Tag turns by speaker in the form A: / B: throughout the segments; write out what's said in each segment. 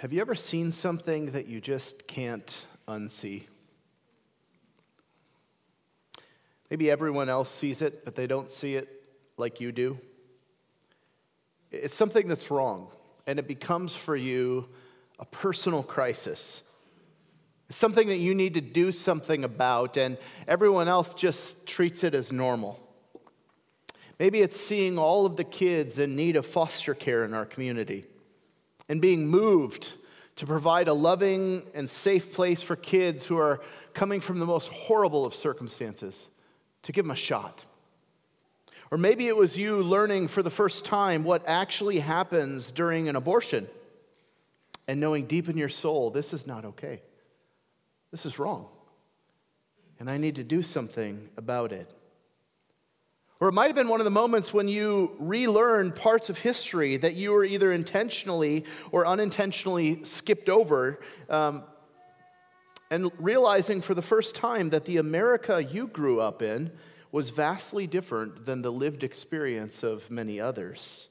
A: Have you ever seen something that you just can't unsee? Maybe everyone else sees it, but they don't see it like you do. It's something that's wrong, and it becomes for you a personal crisis. It's something that you need to do something about, and everyone else just treats it as normal. Maybe it's seeing all of the kids in need of foster care in our community and being moved to provide a loving and safe place for kids who are coming from the most horrible of circumstances, to give them a shot. Or maybe it was you learning for the first time what actually happens during an abortion and knowing deep in your soul, this is not okay. This is wrong. And I need to do something about it. Or it might have been one of the moments when you relearned parts of history that you were either intentionally or unintentionally skipped over, um, and realizing for the first time that the America you grew up in was vastly different than the lived experience of many others.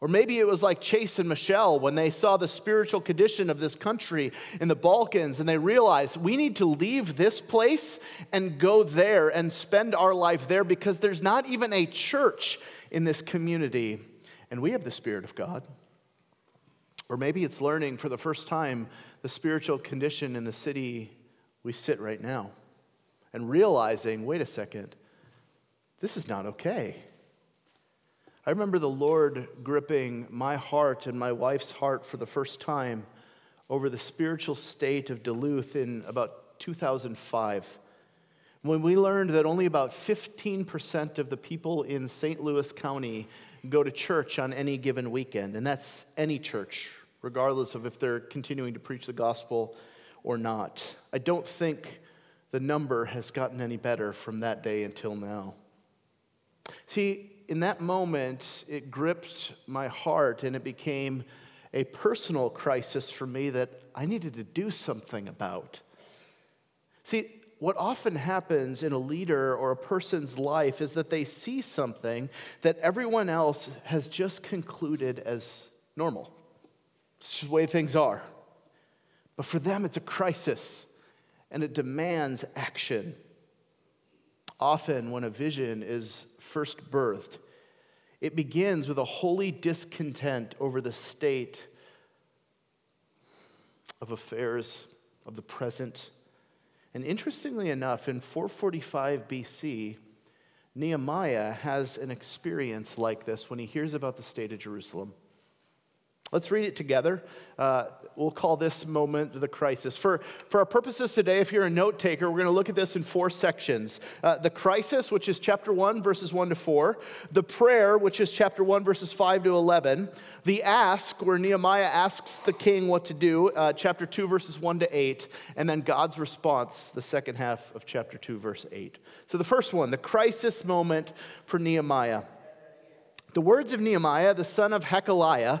A: Or maybe it was like Chase and Michelle when they saw the spiritual condition of this country in the Balkans and they realized we need to leave this place and go there and spend our life there because there's not even a church in this community and we have the Spirit of God. Or maybe it's learning for the first time the spiritual condition in the city we sit right now and realizing wait a second, this is not okay. I remember the Lord gripping my heart and my wife's heart for the first time over the spiritual state of Duluth in about 2005. When we learned that only about 15% of the people in St. Louis County go to church on any given weekend, and that's any church, regardless of if they're continuing to preach the gospel or not. I don't think the number has gotten any better from that day until now. See, in that moment, it gripped my heart and it became a personal crisis for me that I needed to do something about. See, what often happens in a leader or a person's life is that they see something that everyone else has just concluded as normal. It's just the way things are. But for them, it's a crisis and it demands action. Often, when a vision is first birthed, it begins with a holy discontent over the state of affairs of the present. And interestingly enough, in 445 BC, Nehemiah has an experience like this when he hears about the state of Jerusalem. Let's read it together. Uh, we'll call this moment the crisis. For, for our purposes today, if you're a note taker, we're going to look at this in four sections uh, the crisis, which is chapter 1, verses 1 to 4, the prayer, which is chapter 1, verses 5 to 11, the ask, where Nehemiah asks the king what to do, uh, chapter 2, verses 1 to 8, and then God's response, the second half of chapter 2, verse 8. So the first one, the crisis moment for Nehemiah. The words of Nehemiah, the son of Hachaliah,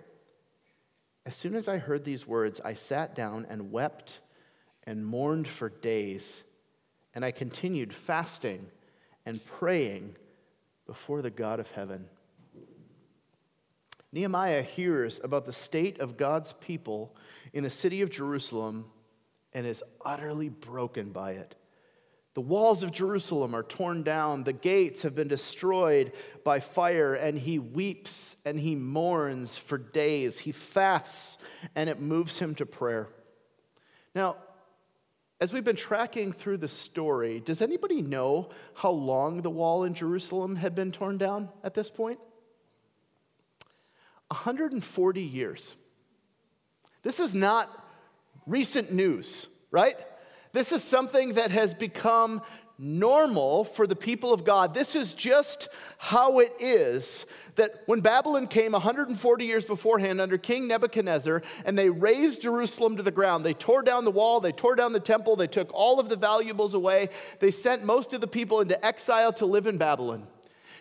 A: As soon as I heard these words, I sat down and wept and mourned for days. And I continued fasting and praying before the God of heaven. Nehemiah hears about the state of God's people in the city of Jerusalem and is utterly broken by it. The walls of Jerusalem are torn down, the gates have been destroyed by fire, and he weeps and he mourns for days. He fasts, and it moves him to prayer. Now, as we've been tracking through the story, does anybody know how long the wall in Jerusalem had been torn down at this point? 140 years. This is not recent news, right? This is something that has become normal for the people of God. This is just how it is that when Babylon came 140 years beforehand under King Nebuchadnezzar and they razed Jerusalem to the ground, they tore down the wall, they tore down the temple, they took all of the valuables away, they sent most of the people into exile to live in Babylon.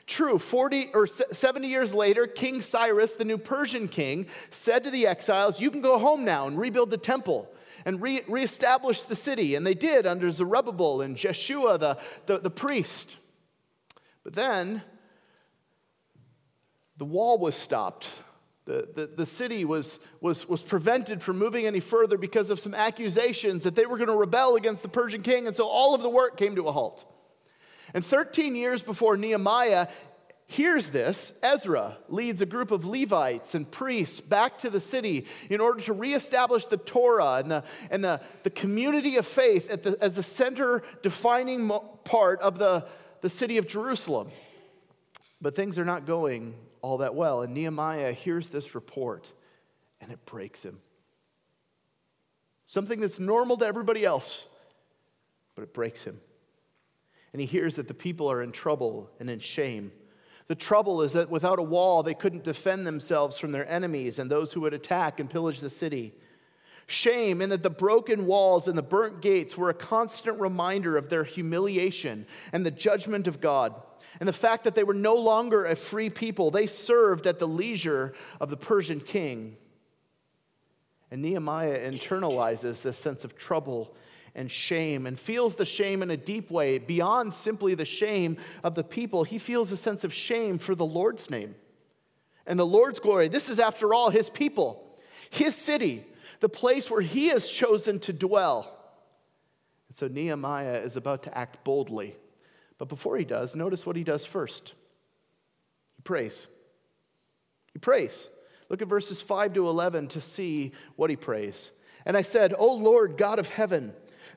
A: True, 40 or 70 years later, King Cyrus, the new Persian king, said to the exiles, You can go home now and rebuild the temple and re- reestablish the city. And they did under Zerubbabel and Jeshua, the, the, the priest. But then the wall was stopped. The, the, the city was, was, was prevented from moving any further because of some accusations that they were going to rebel against the Persian king. And so all of the work came to a halt. And 13 years before Nehemiah hears this, Ezra leads a group of Levites and priests back to the city in order to reestablish the Torah and the, and the, the community of faith the, as the center defining part of the, the city of Jerusalem. But things are not going all that well. And Nehemiah hears this report and it breaks him. Something that's normal to everybody else, but it breaks him. And he hears that the people are in trouble and in shame. The trouble is that without a wall, they couldn't defend themselves from their enemies and those who would attack and pillage the city. Shame in that the broken walls and the burnt gates were a constant reminder of their humiliation and the judgment of God, and the fact that they were no longer a free people. They served at the leisure of the Persian king. And Nehemiah internalizes this sense of trouble and shame and feels the shame in a deep way beyond simply the shame of the people. He feels a sense of shame for the Lord's name and the Lord's glory. This is, after all, his people, his city, the place where he has chosen to dwell. And so Nehemiah is about to act boldly. But before he does, notice what he does first. He prays. He prays. Look at verses 5 to 11 to see what he prays. And I said, O Lord God of heaven,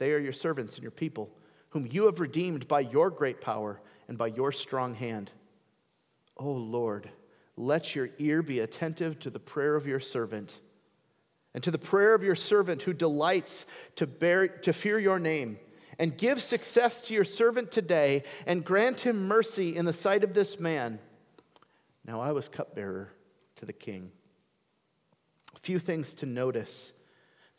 A: They are your servants and your people, whom you have redeemed by your great power and by your strong hand. O oh Lord, let your ear be attentive to the prayer of your servant and to the prayer of your servant who delights to, bear, to fear your name. And give success to your servant today and grant him mercy in the sight of this man. Now I was cupbearer to the king. A few things to notice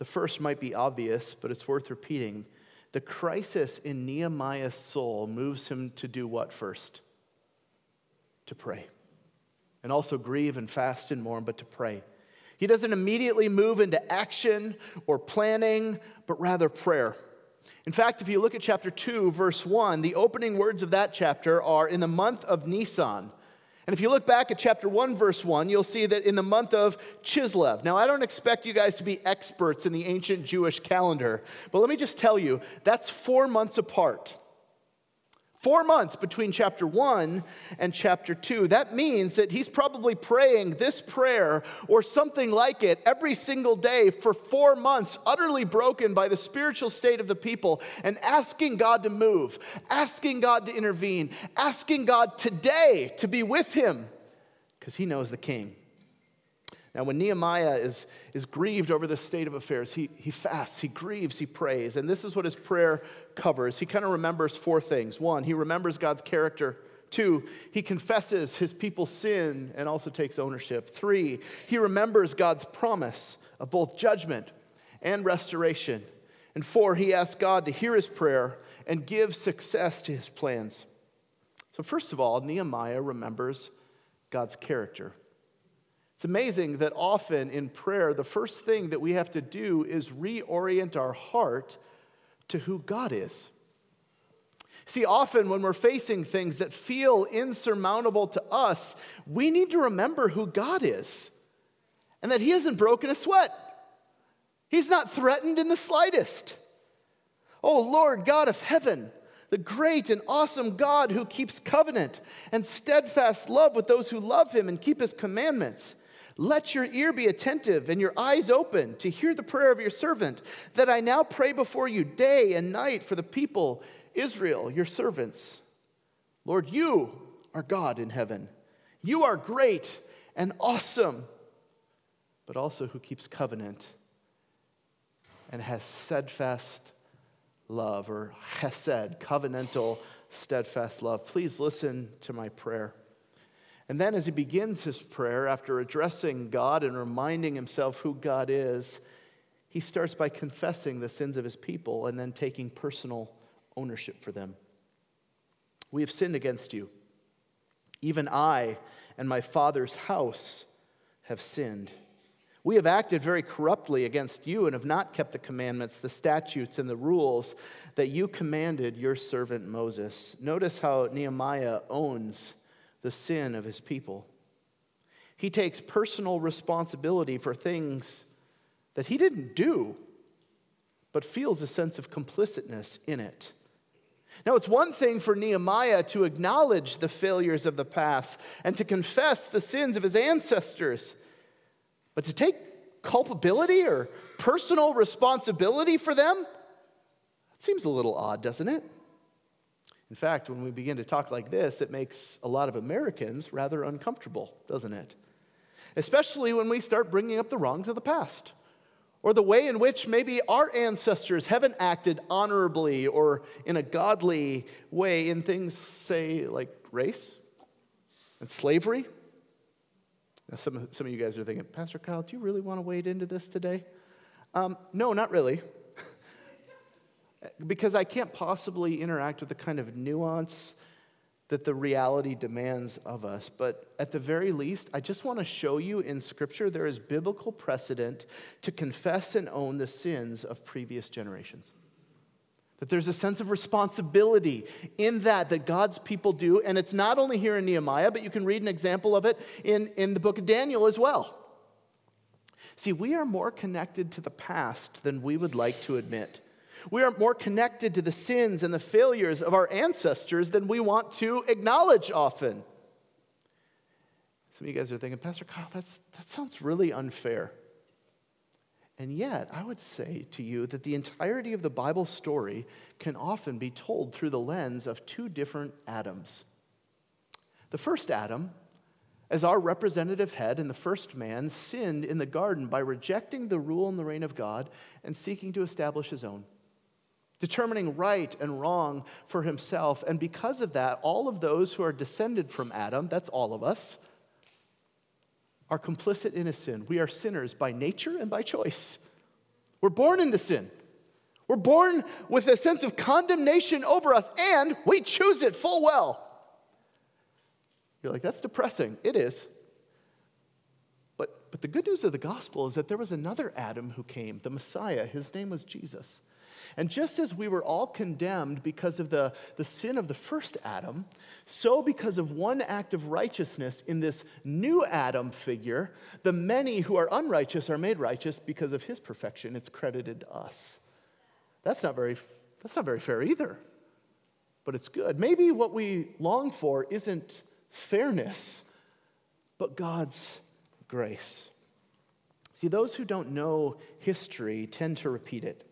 A: the first might be obvious, but it's worth repeating. The crisis in Nehemiah's soul moves him to do what first? To pray. And also grieve and fast and mourn, but to pray. He doesn't immediately move into action or planning, but rather prayer. In fact, if you look at chapter 2, verse 1, the opening words of that chapter are in the month of Nisan. And if you look back at chapter 1, verse 1, you'll see that in the month of Chislev. Now, I don't expect you guys to be experts in the ancient Jewish calendar, but let me just tell you that's four months apart. Four months between chapter one and chapter two. That means that he's probably praying this prayer or something like it every single day for four months, utterly broken by the spiritual state of the people, and asking God to move, asking God to intervene, asking God today to be with him because he knows the king. Now, when Nehemiah is, is grieved over the state of affairs, he, he fasts, he grieves, he prays. And this is what his prayer covers. He kind of remembers four things. One, he remembers God's character. Two, he confesses his people's sin and also takes ownership. Three, he remembers God's promise of both judgment and restoration. And four, he asks God to hear his prayer and give success to his plans. So, first of all, Nehemiah remembers God's character. It's amazing that often in prayer, the first thing that we have to do is reorient our heart to who God is. See, often when we're facing things that feel insurmountable to us, we need to remember who God is and that He hasn't broken a sweat. He's not threatened in the slightest. Oh, Lord God of heaven, the great and awesome God who keeps covenant and steadfast love with those who love Him and keep His commandments. Let your ear be attentive and your eyes open to hear the prayer of your servant, that I now pray before you day and night for the people, Israel, your servants. Lord, you are God in heaven. You are great and awesome, but also who keeps covenant and has steadfast love, or hesed, covenantal, steadfast love. Please listen to my prayer. And then, as he begins his prayer, after addressing God and reminding himself who God is, he starts by confessing the sins of his people and then taking personal ownership for them. We have sinned against you. Even I and my father's house have sinned. We have acted very corruptly against you and have not kept the commandments, the statutes, and the rules that you commanded your servant Moses. Notice how Nehemiah owns the sin of his people. He takes personal responsibility for things that he didn't do, but feels a sense of complicitness in it. Now, it's one thing for Nehemiah to acknowledge the failures of the past and to confess the sins of his ancestors, but to take culpability or personal responsibility for them? That seems a little odd, doesn't it? In fact, when we begin to talk like this, it makes a lot of Americans rather uncomfortable, doesn't it? Especially when we start bringing up the wrongs of the past or the way in which maybe our ancestors haven't acted honorably or in a godly way in things, say, like race and slavery. Now, some, some of you guys are thinking, Pastor Kyle, do you really want to wade into this today? Um, no, not really because I can't possibly interact with the kind of nuance that the reality demands of us. But at the very least, I just want to show you in Scripture there is biblical precedent to confess and own the sins of previous generations. That there's a sense of responsibility in that that God's people do. And it's not only here in Nehemiah, but you can read an example of it in, in the book of Daniel as well. See, we are more connected to the past than we would like to admit. We are more connected to the sins and the failures of our ancestors than we want to acknowledge often. Some of you guys are thinking, Pastor Kyle, that's, that sounds really unfair. And yet, I would say to you that the entirety of the Bible story can often be told through the lens of two different Adams. The first Adam, as our representative head and the first man, sinned in the garden by rejecting the rule and the reign of God and seeking to establish his own determining right and wrong for himself. And because of that, all of those who are descended from Adam, that's all of us, are complicit in a sin. We are sinners by nature and by choice. We're born into sin. We're born with a sense of condemnation over us, and we choose it full well. You're like, that's depressing. It is. But, but the good news of the gospel is that there was another Adam who came, the Messiah. His name was Jesus. And just as we were all condemned because of the, the sin of the first Adam, so because of one act of righteousness in this new Adam figure, the many who are unrighteous are made righteous because of his perfection. It's credited to us. That's not very, that's not very fair either, but it's good. Maybe what we long for isn't fairness, but God's grace. See, those who don't know history tend to repeat it.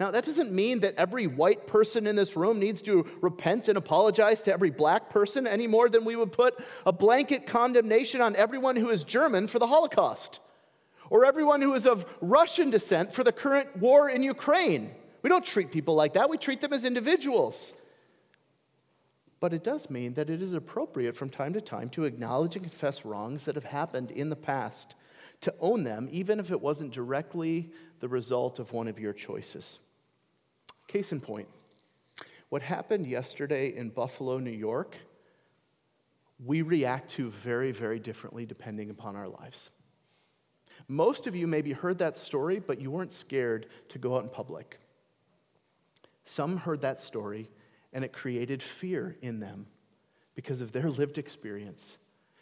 A: Now, that doesn't mean that every white person in this room needs to repent and apologize to every black person any more than we would put a blanket condemnation on everyone who is German for the Holocaust or everyone who is of Russian descent for the current war in Ukraine. We don't treat people like that, we treat them as individuals. But it does mean that it is appropriate from time to time to acknowledge and confess wrongs that have happened in the past, to own them, even if it wasn't directly the result of one of your choices. Case in point, what happened yesterday in Buffalo, New York, we react to very, very differently depending upon our lives. Most of you maybe heard that story, but you weren't scared to go out in public. Some heard that story and it created fear in them because of their lived experience.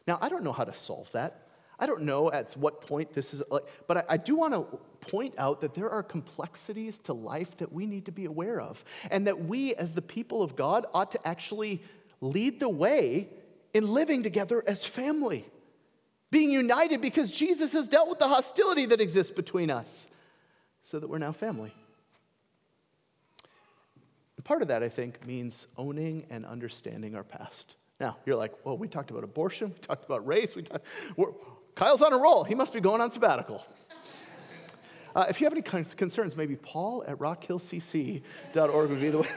A: Now, I don't know how to solve that. I don't know at what point this is like, but I, I do want to point out that there are complexities to life that we need to be aware of, and that we, as the people of God, ought to actually lead the way in living together as family, being united because Jesus has dealt with the hostility that exists between us, so that we're now family. And part of that, I think, means owning and understanding our past. Now, you're like, well, we talked about abortion, we talked about race, we talked, Kyle's on a roll. He must be going on sabbatical. Uh, if you have any concerns, maybe paul at rockhillcc.org would be the way.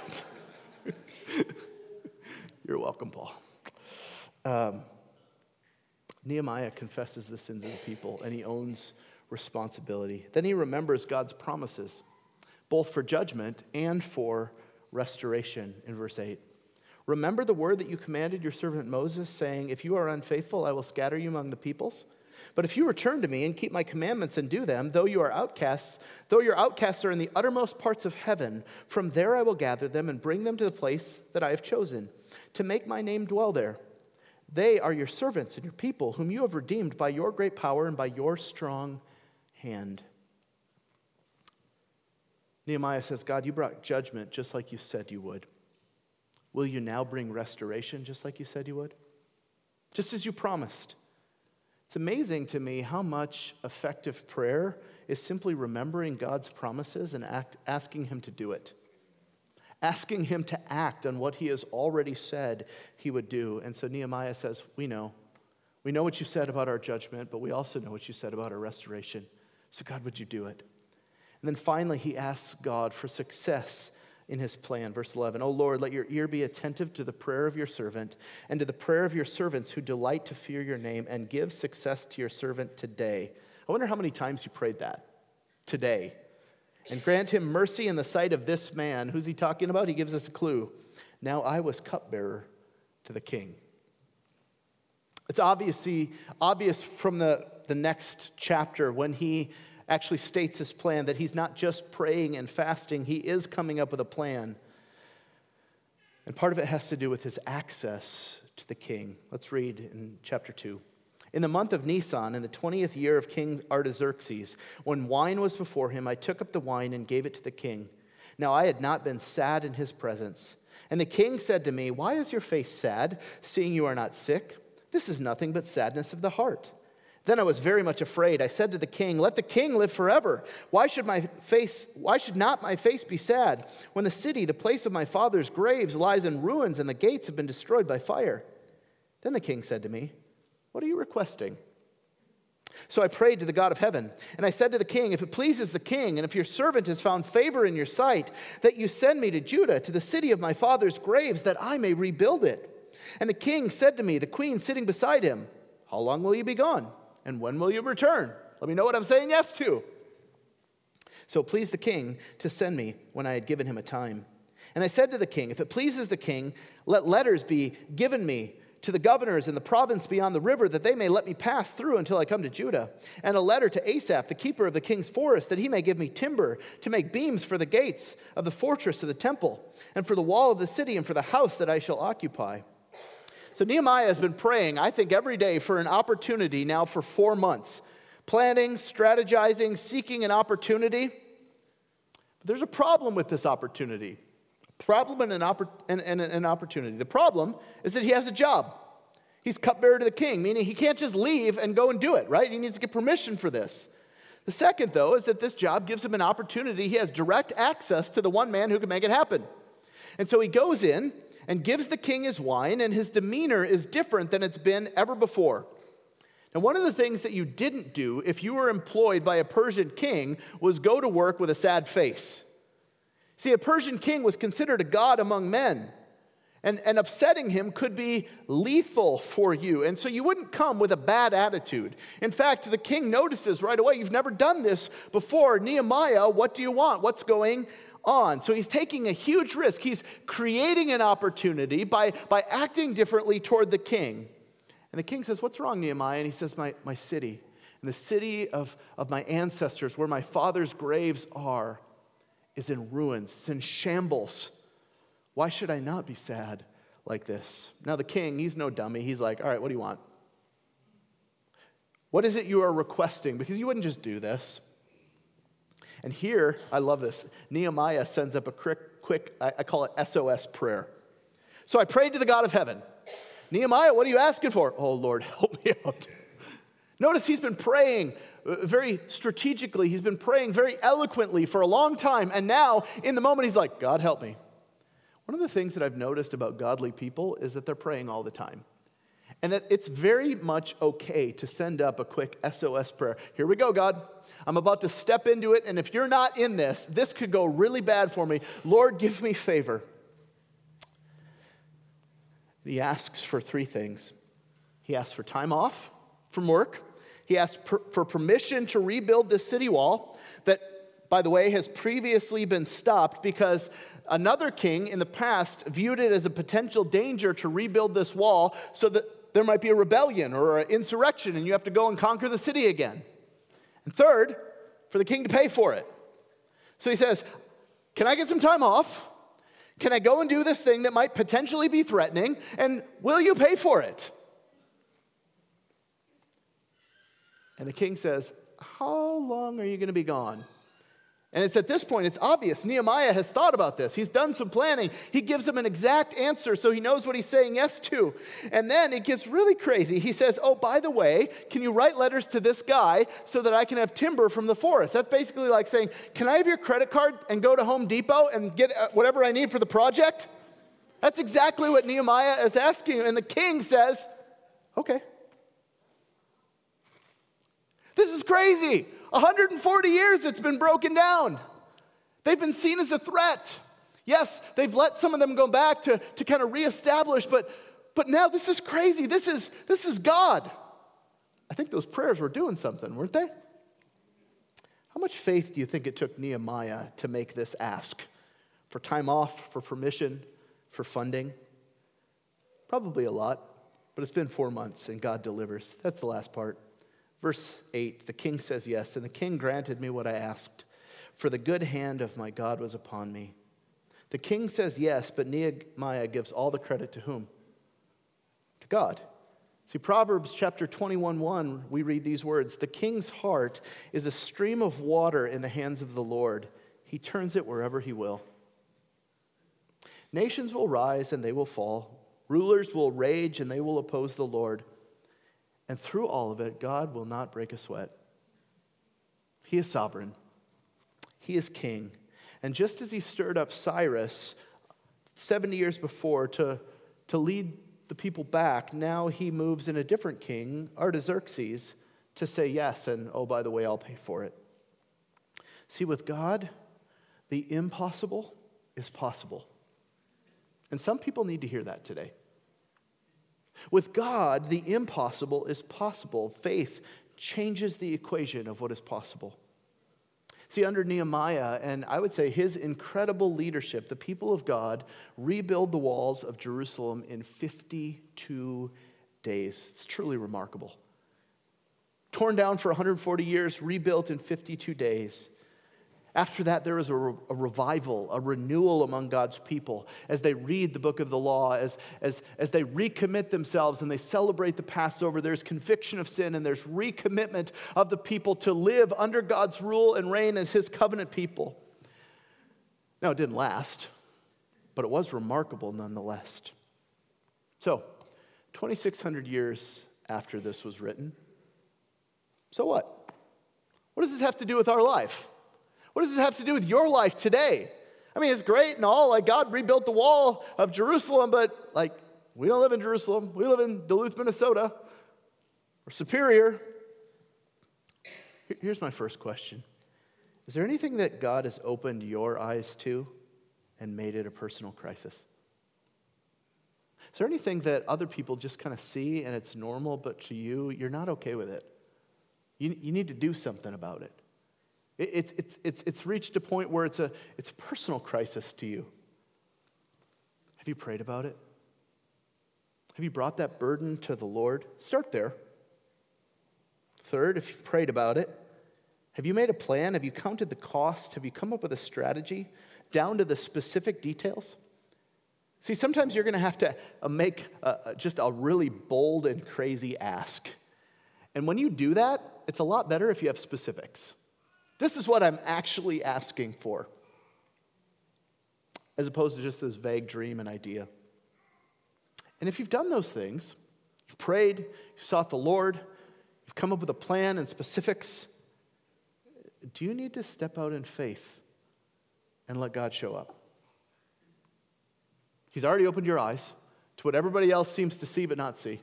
A: You're welcome, Paul. Um, Nehemiah confesses the sins of the people and he owns responsibility. Then he remembers God's promises, both for judgment and for restoration in verse 8. Remember the word that you commanded your servant Moses, saying, If you are unfaithful, I will scatter you among the peoples. But if you return to me and keep my commandments and do them, though you are outcasts, though your outcasts are in the uttermost parts of heaven, from there I will gather them and bring them to the place that I have chosen, to make my name dwell there. They are your servants and your people, whom you have redeemed by your great power and by your strong hand. Nehemiah says, God, you brought judgment just like you said you would. Will you now bring restoration just like you said you would? Just as you promised. It's amazing to me how much effective prayer is simply remembering God's promises and act, asking Him to do it. Asking Him to act on what He has already said He would do. And so Nehemiah says, We know. We know what you said about our judgment, but we also know what you said about our restoration. So, God, would you do it? And then finally, he asks God for success in his plan. Verse 11 O Lord, let your ear be attentive to the prayer of your servant and to the prayer of your servants who delight to fear your name, and give success to your servant today. I wonder how many times he prayed that. Today. And grant him mercy in the sight of this man. Who's he talking about? He gives us a clue. Now I was cupbearer to the king. It's obviously obvious from the, the next chapter when he actually states his plan that he's not just praying and fasting, he is coming up with a plan. And part of it has to do with his access to the king. Let's read in chapter 2. In the month of Nisan, in the 20th year of King Artaxerxes, when wine was before him, I took up the wine and gave it to the king. Now I had not been sad in his presence. And the king said to me, Why is your face sad, seeing you are not sick? This is nothing but sadness of the heart. Then I was very much afraid. I said to the king, Let the king live forever. Why should my face, why should not my face be sad when the city, the place of my father's graves, lies in ruins and the gates have been destroyed by fire? Then the king said to me, What are you requesting? So I prayed to the God of heaven, and I said to the king, If it pleases the king, and if your servant has found favor in your sight, that you send me to Judah, to the city of my father's graves, that I may rebuild it. And the king said to me, the queen sitting beside him, How long will you be gone? And when will you return? Let me know what I'm saying yes to. So it pleased the king to send me when I had given him a time. And I said to the king, If it pleases the king, let letters be given me to the governors in the province beyond the river, that they may let me pass through until I come to Judah. And a letter to Asaph, the keeper of the king's forest, that he may give me timber to make beams for the gates of the fortress of the temple, and for the wall of the city, and for the house that I shall occupy. So Nehemiah has been praying, I think, every day for an opportunity now for four months, planning, strategizing, seeking an opportunity. But there's a problem with this opportunity. A problem and an, oppor- and, and an opportunity. The problem is that he has a job. He's cupbearer to the king, meaning he can't just leave and go and do it, right? He needs to get permission for this. The second, though, is that this job gives him an opportunity. He has direct access to the one man who can make it happen. And so he goes in and gives the king his wine, and his demeanor is different than it's been ever before. Now, one of the things that you didn't do if you were employed by a Persian king was go to work with a sad face. See, a Persian king was considered a god among men, and, and upsetting him could be lethal for you. And so you wouldn't come with a bad attitude. In fact, the king notices right away, You've never done this before. Nehemiah, what do you want? What's going on. So he's taking a huge risk. He's creating an opportunity by, by acting differently toward the king. And the king says, What's wrong, Nehemiah? And he says, My, my city, and the city of, of my ancestors, where my father's graves are, is in ruins, it's in shambles. Why should I not be sad like this? Now, the king, he's no dummy. He's like, All right, what do you want? What is it you are requesting? Because you wouldn't just do this. And here, I love this. Nehemiah sends up a quick, quick I call it SOS prayer. So I prayed to the God of heaven. Nehemiah, what are you asking for? Oh, Lord, help me out. Notice he's been praying uh, very strategically. He's been praying very eloquently for a long time. And now, in the moment, he's like, God, help me. One of the things that I've noticed about godly people is that they're praying all the time. And that it's very much okay to send up a quick SOS prayer. Here we go, God. I'm about to step into it, and if you're not in this, this could go really bad for me. Lord, give me favor. He asks for three things he asks for time off from work, he asks per- for permission to rebuild the city wall that, by the way, has previously been stopped because another king in the past viewed it as a potential danger to rebuild this wall so that there might be a rebellion or an insurrection and you have to go and conquer the city again. And third, for the king to pay for it. So he says, Can I get some time off? Can I go and do this thing that might potentially be threatening? And will you pay for it? And the king says, How long are you going to be gone? And it's at this point, it's obvious. Nehemiah has thought about this. He's done some planning. He gives him an exact answer so he knows what he's saying yes to. And then it gets really crazy. He says, Oh, by the way, can you write letters to this guy so that I can have timber from the forest? That's basically like saying, Can I have your credit card and go to Home Depot and get uh, whatever I need for the project? That's exactly what Nehemiah is asking. And the king says, Okay. This is crazy. 140 years it's been broken down. They've been seen as a threat. Yes, they've let some of them go back to, to kind of reestablish, but, but now this is crazy. This is, this is God. I think those prayers were doing something, weren't they? How much faith do you think it took Nehemiah to make this ask for time off, for permission, for funding? Probably a lot, but it's been four months and God delivers. That's the last part. Verse 8 the king says yes, and the king granted me what I asked, for the good hand of my God was upon me. The king says yes, but Nehemiah gives all the credit to whom? To God. See, Proverbs chapter 21 1, we read these words The king's heart is a stream of water in the hands of the Lord, he turns it wherever he will. Nations will rise and they will fall, rulers will rage and they will oppose the Lord. And through all of it, God will not break a sweat. He is sovereign, He is king. And just as He stirred up Cyrus 70 years before to, to lead the people back, now He moves in a different king, Artaxerxes, to say yes, and oh, by the way, I'll pay for it. See, with God, the impossible is possible. And some people need to hear that today. With God, the impossible is possible. Faith changes the equation of what is possible. See, under Nehemiah, and I would say his incredible leadership, the people of God rebuild the walls of Jerusalem in 52 days. It's truly remarkable. Torn down for 140 years, rebuilt in 52 days. After that, there is a, re- a, revival, a renewal among God's people as they read the book of the law, as, as, as they recommit themselves and they celebrate the Passover. There's conviction of sin and there's recommitment of the people to live under God's rule and reign as his covenant people. Now, it didn't last, but it was remarkable nonetheless. So, 2,600 years after this was written, so what? What does this have to do with our life? What does this have to do with your life today? I mean, it's great and all, like God rebuilt the wall of Jerusalem, but like we don't live in Jerusalem. We live in Duluth, Minnesota, or Superior. Here's my first question Is there anything that God has opened your eyes to and made it a personal crisis? Is there anything that other people just kind of see and it's normal, but to you, you're not okay with it? You, you need to do something about it. It's, it's, it's, it's reached a point where it's a, it's a personal crisis to you. Have you prayed about it? Have you brought that burden to the Lord? Start there. Third, if you've prayed about it, have you made a plan? Have you counted the cost? Have you come up with a strategy down to the specific details? See, sometimes you're going to have to uh, make a, just a really bold and crazy ask. And when you do that, it's a lot better if you have specifics. This is what I'm actually asking for, as opposed to just this vague dream and idea. And if you've done those things, you've prayed, you've sought the Lord, you've come up with a plan and specifics, do you need to step out in faith and let God show up? He's already opened your eyes to what everybody else seems to see but not see.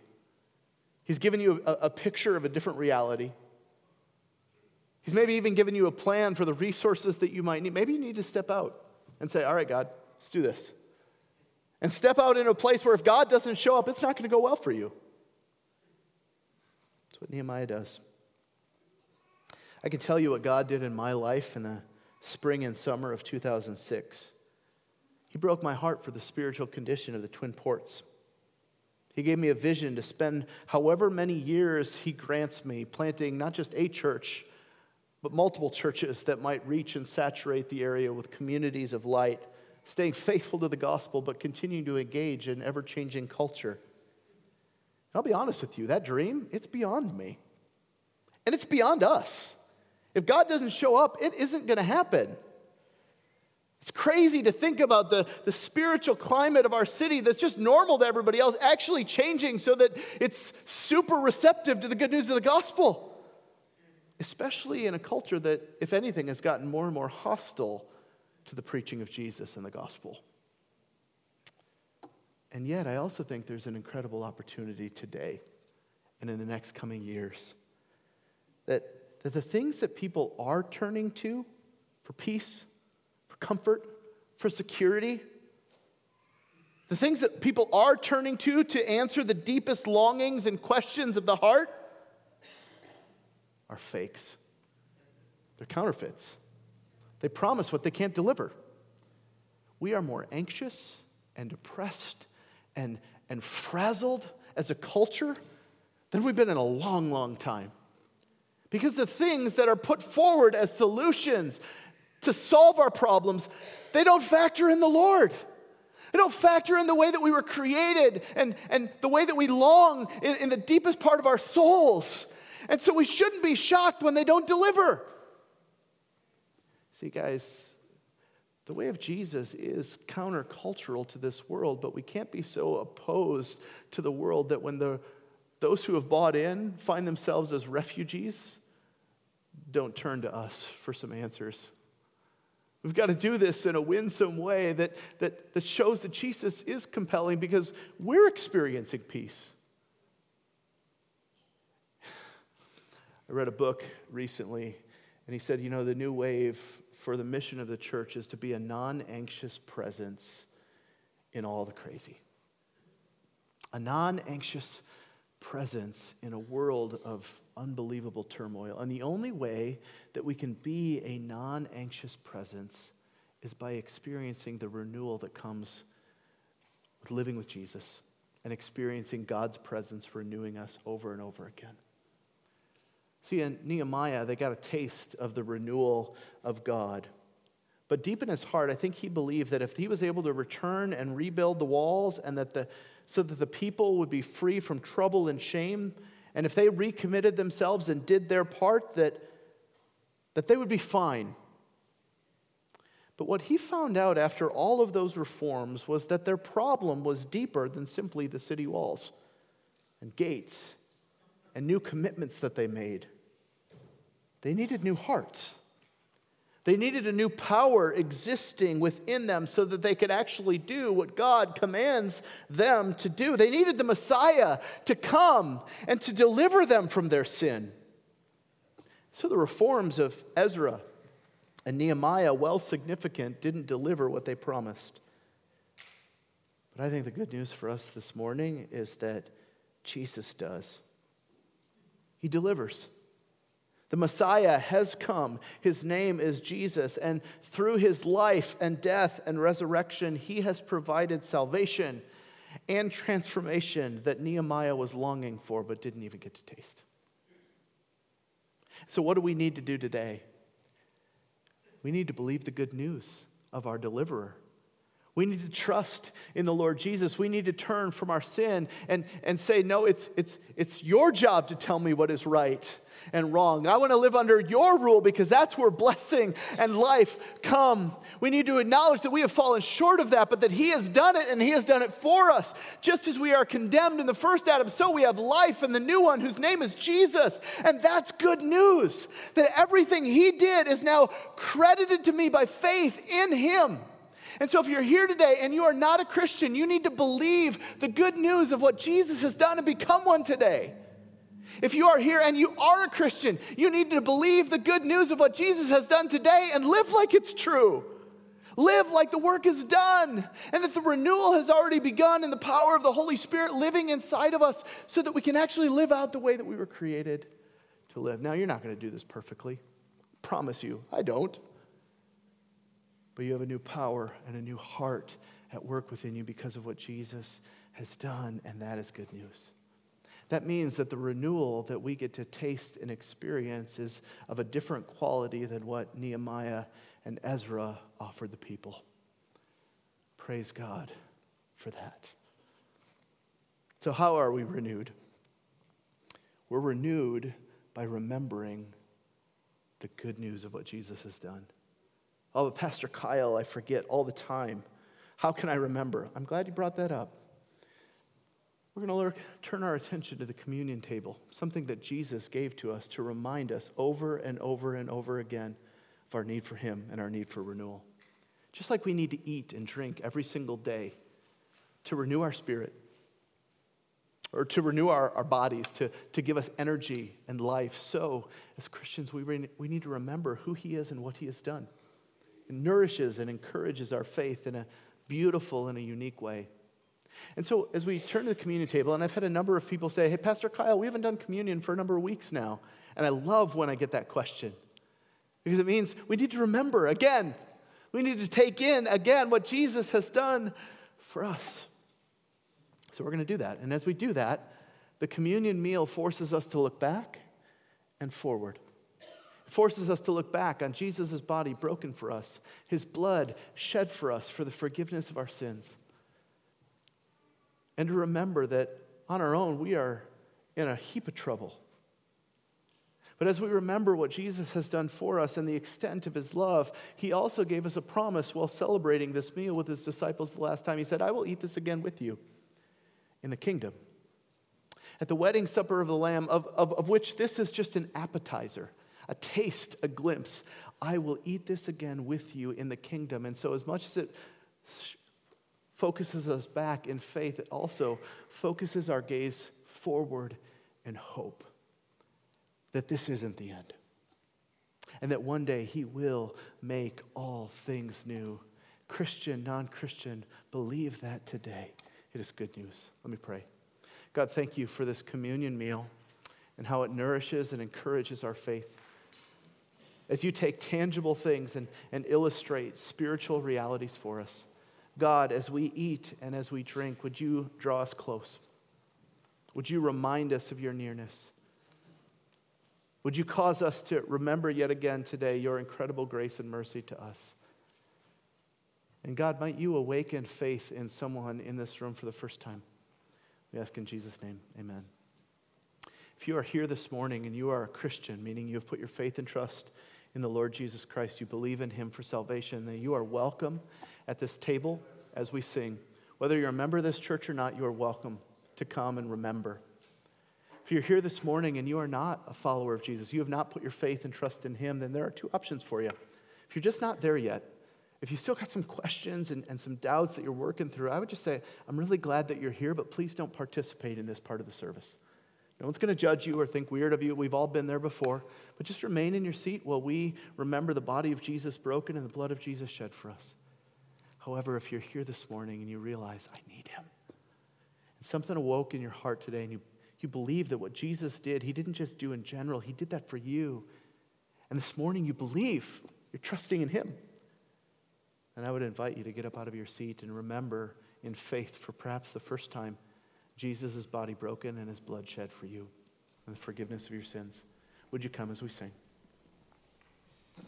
A: He's given you a, a picture of a different reality. He's maybe even given you a plan for the resources that you might need. Maybe you need to step out and say, All right, God, let's do this. And step out in a place where if God doesn't show up, it's not going to go well for you. That's what Nehemiah does. I can tell you what God did in my life in the spring and summer of 2006. He broke my heart for the spiritual condition of the Twin Ports. He gave me a vision to spend however many years He grants me planting not just a church, but multiple churches that might reach and saturate the area with communities of light, staying faithful to the gospel, but continuing to engage in ever changing culture. I'll be honest with you, that dream, it's beyond me. And it's beyond us. If God doesn't show up, it isn't going to happen. It's crazy to think about the, the spiritual climate of our city that's just normal to everybody else actually changing so that it's super receptive to the good news of the gospel especially in a culture that, if anything, has gotten more and more hostile to the preaching of Jesus and the gospel. And yet, I also think there's an incredible opportunity today and in the next coming years that, that the things that people are turning to for peace, for comfort, for security, the things that people are turning to to answer the deepest longings and questions of the heart are fakes. They're counterfeits. They promise what they can't deliver. We are more anxious and depressed and, and frazzled as a culture than we've been in a long, long time. Because the things that are put forward as solutions to solve our problems, they don't factor in the Lord. They don't factor in the way that we were created and, and the way that we long in, in the deepest part of our souls. And so we shouldn't be shocked when they don't deliver. See, guys, the way of Jesus is countercultural to this world, but we can't be so opposed to the world that when the, those who have bought in find themselves as refugees, don't turn to us for some answers. We've got to do this in a winsome way that, that, that shows that Jesus is compelling because we're experiencing peace. I read a book recently, and he said, you know, the new wave for the mission of the church is to be a non anxious presence in all the crazy. A non anxious presence in a world of unbelievable turmoil. And the only way that we can be a non anxious presence is by experiencing the renewal that comes with living with Jesus and experiencing God's presence renewing us over and over again. See, in Nehemiah, they got a taste of the renewal of God. But deep in his heart, I think he believed that if he was able to return and rebuild the walls and that the, so that the people would be free from trouble and shame, and if they recommitted themselves and did their part, that, that they would be fine. But what he found out after all of those reforms was that their problem was deeper than simply the city walls and gates and new commitments that they made. They needed new hearts. They needed a new power existing within them so that they could actually do what God commands them to do. They needed the Messiah to come and to deliver them from their sin. So the reforms of Ezra and Nehemiah, while significant, didn't deliver what they promised. But I think the good news for us this morning is that Jesus does. He delivers. The Messiah has come. His name is Jesus. And through his life and death and resurrection, he has provided salvation. and transformation that Nehemiah was longing for but didn't even get to taste. So, what do we need to do today? We need to believe the good news of our deliverer. We need to trust in the Lord Jesus. We need to turn from our sin and, and say, No, it's, it's, it's your job to tell me what is right and wrong. I want to live under your rule because that's where blessing and life come. We need to acknowledge that we have fallen short of that, but that He has done it and He has done it for us. Just as we are condemned in the first Adam, so we have life in the new one whose name is Jesus. And that's good news that everything He did is now credited to me by faith in Him. And so, if you're here today and you are not a Christian, you need to believe the good news of what Jesus has done and become one today. If you are here and you are a Christian, you need to believe the good news of what Jesus has done today and live like it's true. Live like the work is done and that the renewal has already begun in the power of the Holy Spirit living inside of us so that we can actually live out the way that we were created to live. Now, you're not going to do this perfectly. Promise you, I don't. But you have a new power and a new heart at work within you because of what Jesus has done, and that is good news. That means that the renewal that we get to taste and experience is of a different quality than what Nehemiah and Ezra offered the people. Praise God for that. So, how are we renewed? We're renewed by remembering the good news of what Jesus has done. Oh, but Pastor Kyle, I forget all the time. How can I remember? I'm glad you brought that up. We're going to turn our attention to the communion table, something that Jesus gave to us to remind us over and over and over again of our need for Him and our need for renewal. Just like we need to eat and drink every single day to renew our spirit, or to renew our, our bodies, to, to give us energy and life, so as Christians, we, re- we need to remember who He is and what He has done. Nourishes and encourages our faith in a beautiful and a unique way. And so, as we turn to the communion table, and I've had a number of people say, Hey, Pastor Kyle, we haven't done communion for a number of weeks now. And I love when I get that question because it means we need to remember again. We need to take in again what Jesus has done for us. So, we're going to do that. And as we do that, the communion meal forces us to look back and forward. Forces us to look back on Jesus' body broken for us, his blood shed for us for the forgiveness of our sins and to remember that on our own we are in a heap of trouble. But as we remember what Jesus has done for us and the extent of his love, he also gave us a promise while celebrating this meal with his disciples the last time. He said, I will eat this again with you in the kingdom. At the wedding supper of the Lamb, of, of, of which this is just an appetizer, a taste, a glimpse. I will eat this again with you in the kingdom. And so, as much as it focuses us back in faith, it also focuses our gaze forward in hope that this isn't the end. And that one day He will make all things new. Christian, non Christian, believe that today. It is good news. Let me pray. God, thank you for this communion meal and how it nourishes and encourages our faith. As you take tangible things and, and illustrate spiritual realities for us. God, as we eat and as we drink, would you draw us close? Would you remind us of your nearness? Would you cause us to remember yet again today your incredible grace and mercy to us? And God, might you awaken faith in someone in this room for the first time? We ask in Jesus' name, amen. If you are here this morning and you are a Christian, meaning you have put your faith and trust in the Lord Jesus Christ, you believe in him for salvation, then you are welcome at this table as we sing. Whether you're a member of this church or not, you are welcome to come and remember. If you're here this morning and you are not a follower of Jesus, you have not put your faith and trust in Him, then there are two options for you. If you're just not there yet, if you still got some questions and, and some doubts that you're working through, I would just say, I'm really glad that you're here, but please don't participate in this part of the service. No one's going to judge you or think weird of you. We've all been there before. But just remain in your seat while we remember the body of Jesus broken and the blood of Jesus shed for us. However, if you're here this morning and you realize, I need him, and something awoke in your heart today and you, you believe that what Jesus did, he didn't just do in general, he did that for you. And this morning you believe, you're trusting in him. And I would invite you to get up out of your seat and remember in faith for perhaps the first time Jesus' body broken and his blood shed for you and the forgiveness of your sins. Would you come as we sing?